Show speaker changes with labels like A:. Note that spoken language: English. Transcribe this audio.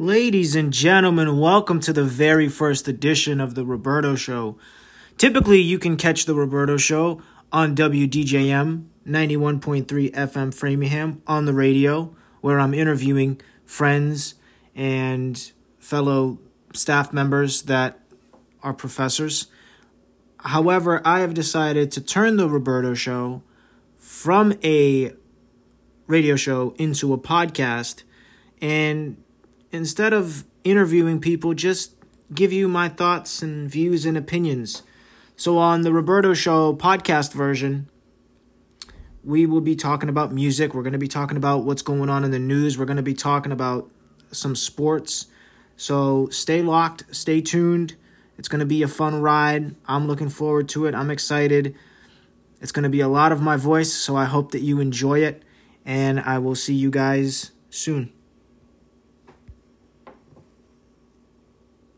A: Ladies and gentlemen, welcome to the very first edition of The Roberto Show. Typically, you can catch The Roberto Show on WDJM 91.3 FM Framingham on the radio, where I'm interviewing friends and fellow staff members that are professors. However, I have decided to turn The Roberto Show from a radio show into a podcast and instead of interviewing people, just give you my thoughts and views and opinions. So, on the Roberto Show podcast version, we will be talking about music. We're going to be talking about what's going on in the news. We're going to be talking about some sports. So, stay locked, stay tuned. It's going to be a fun ride. I'm looking forward to it. I'm excited. It's going to be a lot of my voice, so I hope that you enjoy it. And I will see you guys soon.